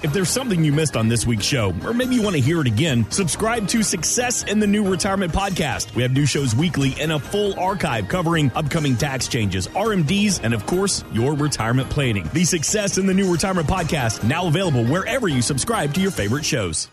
If there's something you missed on this week's show, or maybe you want to hear it again, subscribe to Success in the New Retirement Podcast. We have new shows weekly and a full archive covering upcoming tax changes, RMDs, and of course, your retirement planning. The Success in the New Retirement Podcast, now available wherever you subscribe to your favorite shows.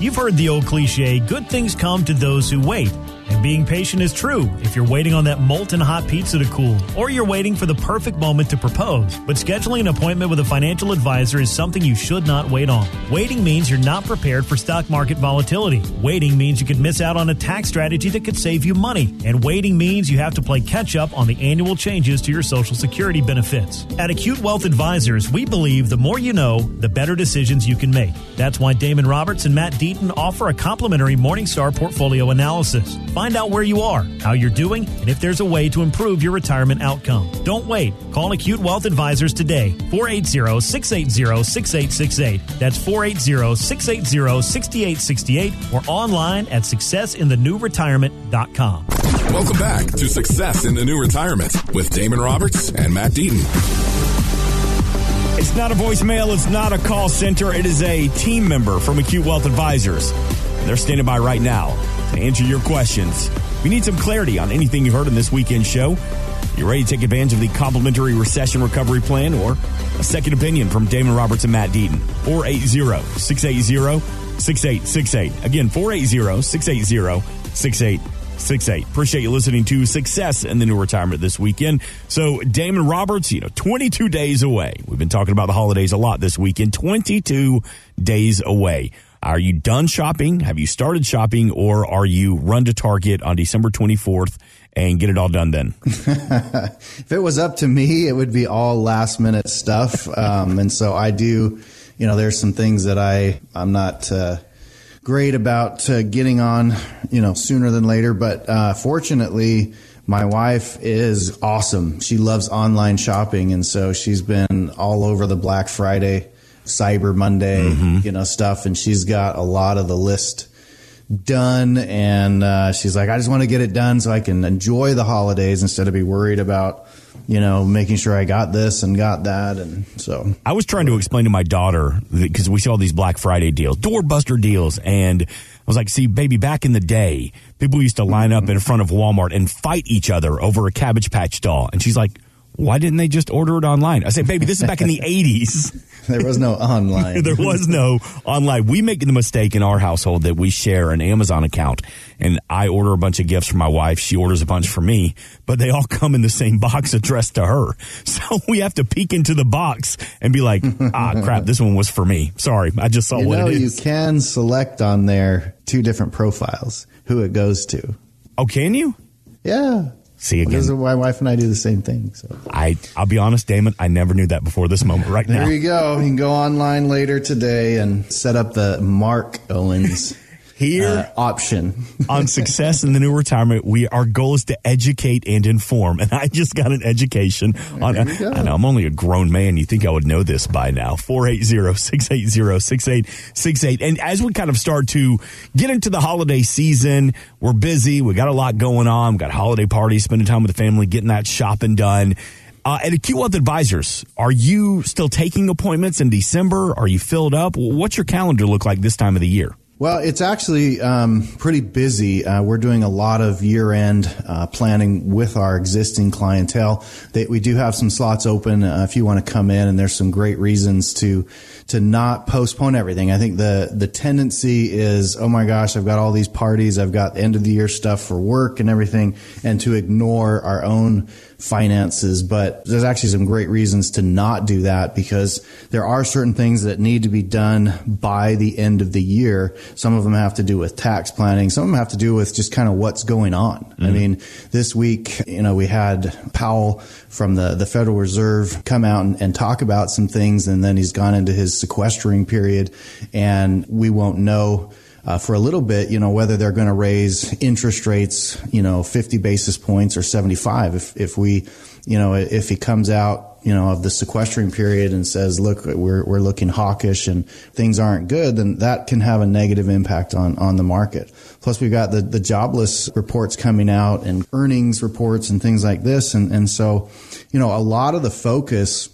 You've heard the old cliche good things come to those who wait. And being patient is true if you're waiting on that molten hot pizza to cool, or you're waiting for the perfect moment to propose. But scheduling an appointment with a financial advisor is something you should not wait on. Waiting means you're not prepared for stock market volatility. Waiting means you could miss out on a tax strategy that could save you money. And waiting means you have to play catch up on the annual changes to your Social Security benefits. At Acute Wealth Advisors, we believe the more you know, the better decisions you can make. That's why Damon Roberts and Matt Deaton offer a complimentary Morningstar portfolio analysis. Find out where you are, how you're doing, and if there's a way to improve your retirement outcome. Don't wait. Call Acute Wealth Advisors today. 480 680 6868. That's 480 680 6868 or online at successinthenewretirement.com. Welcome back to Success in the New Retirement with Damon Roberts and Matt Deaton. It's not a voicemail, it's not a call center, it is a team member from Acute Wealth Advisors. They're standing by right now answer your questions. If you need some clarity on anything you heard in this weekend show, you're ready to take advantage of the complimentary recession recovery plan or a second opinion from Damon Roberts and Matt Deaton. 480 680 6868. Again, 480 680 6868. Appreciate you listening to Success in the New Retirement this weekend. So, Damon Roberts, you know, 22 days away. We've been talking about the holidays a lot this weekend. 22 days away. Are you done shopping? Have you started shopping or are you run to Target on December 24th and get it all done then? if it was up to me, it would be all last minute stuff. Um, and so I do, you know, there's some things that I, I'm not, uh, great about uh, getting on, you know, sooner than later. But uh, fortunately, my wife is awesome. She loves online shopping, and so she's been all over the Black Friday Cyber Monday, mm-hmm. you know, stuff. And she's got a lot of the list done. And uh, she's like, I just want to get it done so I can enjoy the holidays instead of be worried about, you know, making sure I got this and got that. And so I was trying to explain to my daughter because we saw these Black Friday deals, doorbuster deals. And I was like, see, baby, back in the day, people used to line up in front of Walmart and fight each other over a Cabbage Patch doll. And she's like, why didn't they just order it online? I say, baby, this is back in the 80s. There was no online. there was no online. We make the mistake in our household that we share an Amazon account and I order a bunch of gifts for my wife. She orders a bunch for me, but they all come in the same box addressed to her. So we have to peek into the box and be like, ah, crap, this one was for me. Sorry. I just saw you what know, it is. You can select on there two different profiles, who it goes to. Oh, can you? Yeah. See again. Because my wife and I do the same thing. So I, I'll be honest, Damon, I never knew that before this moment. Right now, there you go. You can go online later today and set up the Mark Owens here uh, option on success in the new retirement. We our goal is to educate and inform, and I just got an education on. I know I'm only a grown man. You think I would know this by now? 480-680-6868. And as we kind of start to get into the holiday season, we're busy. We got a lot going on. We got holiday parties, spending time with the family, getting that shopping done. Uh, at Acute Wealth Advisors, are you still taking appointments in December? Are you filled up? What's your calendar look like this time of the year? Well, it's actually um, pretty busy. Uh, we're doing a lot of year-end uh, planning with our existing clientele. They, we do have some slots open uh, if you want to come in, and there's some great reasons to to not postpone everything. I think the the tendency is, oh my gosh, I've got all these parties, I've got end of the year stuff for work and everything, and to ignore our own finances, but there's actually some great reasons to not do that because there are certain things that need to be done by the end of the year. Some of them have to do with tax planning. Some of them have to do with just kind of what's going on. Mm-hmm. I mean, this week, you know, we had Powell from the, the Federal Reserve come out and, and talk about some things and then he's gone into his sequestering period and we won't know uh, for a little bit, you know, whether they're going to raise interest rates, you know, 50 basis points or 75. If, if we, you know, if he comes out, you know, of the sequestering period and says, look, we're, we're looking hawkish and things aren't good, then that can have a negative impact on, on the market. Plus we've got the, the jobless reports coming out and earnings reports and things like this. And, and so, you know, a lot of the focus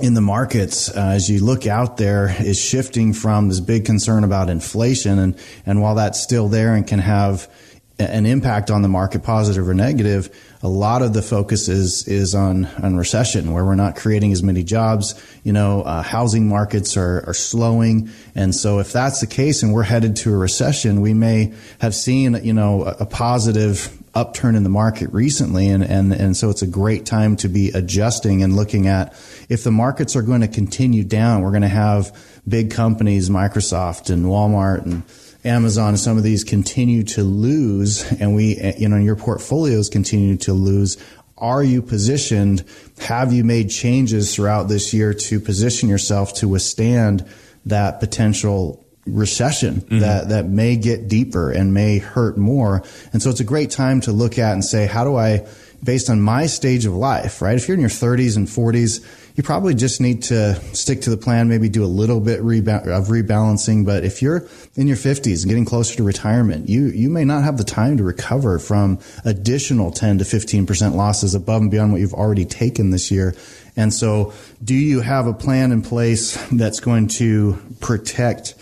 in the markets uh, as you look out there is shifting from this big concern about inflation and and while that's still there and can have an impact on the market positive or negative a lot of the focus is is on on recession where we're not creating as many jobs. You know uh, housing markets are are slowing. And so if that's the case and we're headed to a recession we may have seen you know a, a positive upturn in the market recently. And, and and so it's a great time to be adjusting and looking at if the markets are going to continue down we're going to have big companies Microsoft and Walmart and Amazon and some of these continue to lose and we, you know, your portfolios continue to lose, are you positioned? Have you made changes throughout this year to position yourself to withstand that potential recession mm-hmm. that, that may get deeper and may hurt more? And so it's a great time to look at and say, how do I, based on my stage of life, right? If you're in your 30s and 40s, you probably just need to stick to the plan, maybe do a little bit of rebalancing. But if you're in your 50s and getting closer to retirement, you, you may not have the time to recover from additional 10 to 15% losses above and beyond what you've already taken this year. And so, do you have a plan in place that's going to protect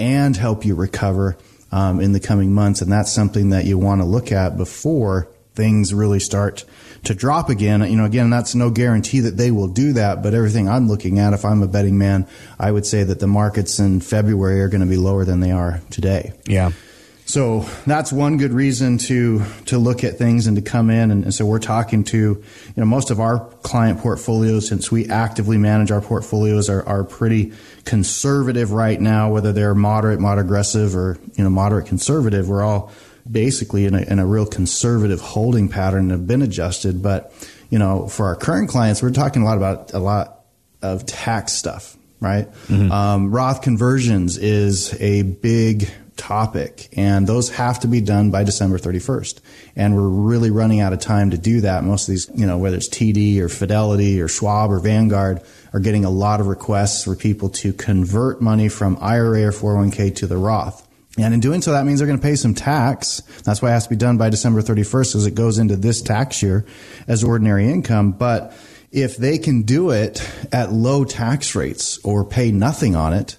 and help you recover um, in the coming months? And that's something that you want to look at before things really start to drop again. You know, again, that's no guarantee that they will do that, but everything I'm looking at, if I'm a betting man, I would say that the markets in February are going to be lower than they are today. Yeah. So that's one good reason to to look at things and to come in. And, and, so we're talking to, you know, most of our client portfolios, since we actively manage our portfolios, are, are pretty conservative right now, whether they're moderate, moderate aggressive, or you know, moderate conservative. We're all basically in a, in a real conservative holding pattern and have been adjusted. But, you know, for our current clients, we're talking a lot about a lot of tax stuff, right? Mm-hmm. Um, Roth conversions is a big topic and those have to be done by December 31st. And we're really running out of time to do that. Most of these, you know, whether it's TD or Fidelity or Schwab or Vanguard are getting a lot of requests for people to convert money from IRA or 401k to the Roth. And in doing so, that means they're going to pay some tax. That's why it has to be done by December 31st because it goes into this tax year as ordinary income. But if they can do it at low tax rates or pay nothing on it,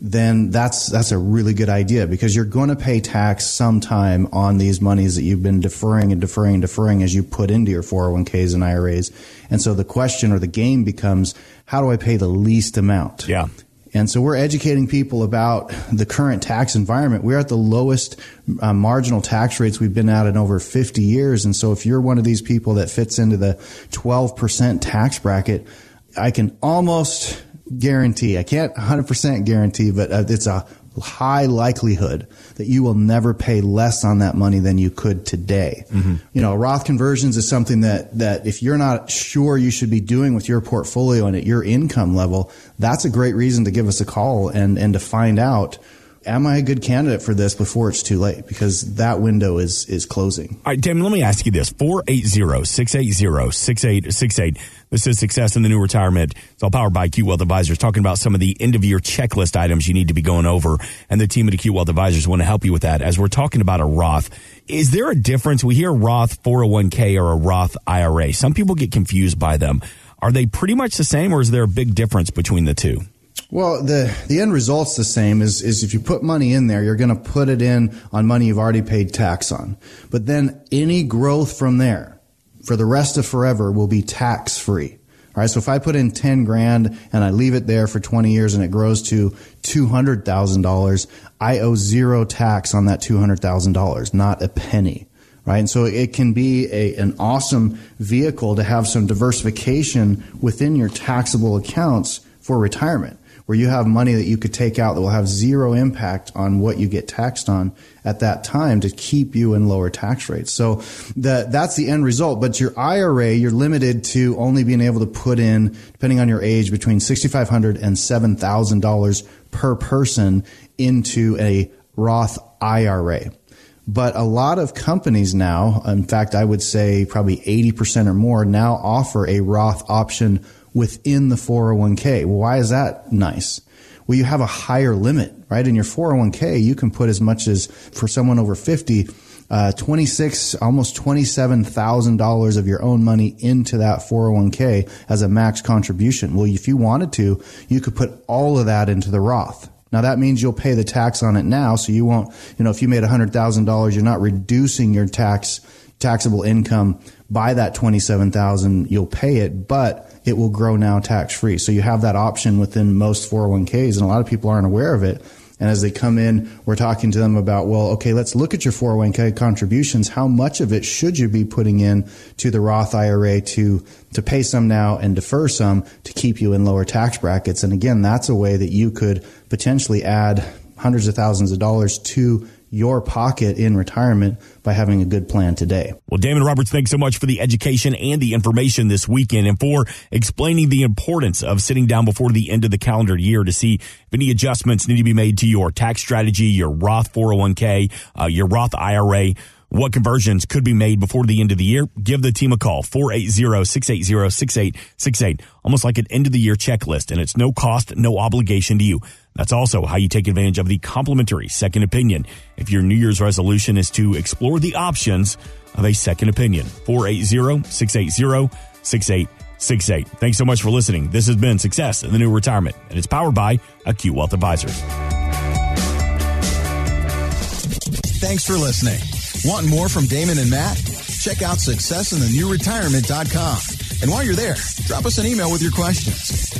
then that's that's a really good idea because you're going to pay tax sometime on these monies that you've been deferring and deferring and deferring as you put into your 401ks and IRAs. And so the question or the game becomes how do I pay the least amount? Yeah. And so we're educating people about the current tax environment. We're at the lowest uh, marginal tax rates we've been at in over 50 years. And so if you're one of these people that fits into the 12% tax bracket, I can almost guarantee, I can't 100% guarantee, but uh, it's a high likelihood that you will never pay less on that money than you could today. Mm-hmm. You know, Roth conversions is something that, that if you're not sure you should be doing with your portfolio and at your income level, that's a great reason to give us a call and, and to find out am I a good candidate for this before it's too late? Because that window is is closing. All right, Tim, let me ask you this 480 680 6868. This is Success in the New Retirement. It's all powered by Acute Wealth Advisors, talking about some of the end of year checklist items you need to be going over. And the team at Acute Wealth Advisors want to help you with that. As we're talking about a Roth, is there a difference? We hear Roth 401k or a Roth IRA. Some people get confused by them. Are they pretty much the same, or is there a big difference between the two? Well, the the end result's the same. Is is if you put money in there, you're going to put it in on money you've already paid tax on. But then any growth from there, for the rest of forever, will be tax free. All right. So if I put in ten grand and I leave it there for twenty years and it grows to two hundred thousand dollars, I owe zero tax on that two hundred thousand dollars, not a penny right? And so it can be a, an awesome vehicle to have some diversification within your taxable accounts for retirement where you have money that you could take out that will have zero impact on what you get taxed on at that time to keep you in lower tax rates. So the, that's the end result. But your IRA, you're limited to only being able to put in, depending on your age, between $6,500 and $7,000 per person into a Roth IRA. But a lot of companies now, in fact, I would say probably 80% or more now offer a Roth option within the 401k. Well, why is that nice? Well, you have a higher limit, right? In your 401k, you can put as much as for someone over 50, uh, 26, almost $27,000 of your own money into that 401k as a max contribution. Well, if you wanted to, you could put all of that into the Roth. Now that means you'll pay the tax on it now. So you won't, you know, if you made $100,000, you're not reducing your tax, taxable income by that 27,000. You'll pay it, but it will grow now tax free. So you have that option within most 401ks and a lot of people aren't aware of it. And as they come in, we're talking to them about, well, okay, let's look at your 401k contributions. How much of it should you be putting in to the Roth IRA to, to pay some now and defer some to keep you in lower tax brackets? And again, that's a way that you could potentially add hundreds of thousands of dollars to your pocket in retirement by having a good plan today. Well, Damon Roberts, thanks so much for the education and the information this weekend and for explaining the importance of sitting down before the end of the calendar year to see if any adjustments need to be made to your tax strategy, your Roth 401k, uh, your Roth IRA what conversions could be made before the end of the year, give the team a call, 480-680-6868. Almost like an end of the year checklist, and it's no cost, no obligation to you. That's also how you take advantage of the complimentary second opinion. If your New Year's resolution is to explore the options of a second opinion, 480-680-6868. Thanks so much for listening. This has been Success in the New Retirement, and it's powered by Acute Wealth Advisors. Thanks for listening. Want more from Damon and Matt? Check out successinthenewretirement.com. And while you're there, drop us an email with your questions.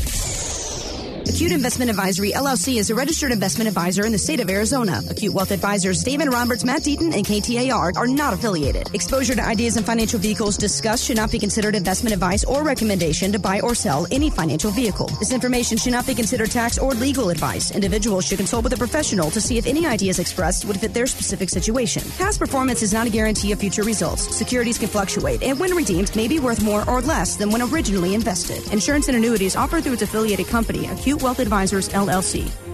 Acute Investment Advisory LLC is a registered investment advisor in the state of Arizona. Acute Wealth Advisors David Roberts, Matt Deaton, and KTAR are not affiliated. Exposure to ideas and financial vehicles discussed should not be considered investment advice or recommendation to buy or sell any financial vehicle. This information should not be considered tax or legal advice. Individuals should consult with a professional to see if any ideas expressed would fit their specific situation. Past performance is not a guarantee of future results. Securities can fluctuate, and when redeemed, may be worth more or less than when originally invested. Insurance and annuities offered through its affiliated company, Acute Wealth Advisors, LLC.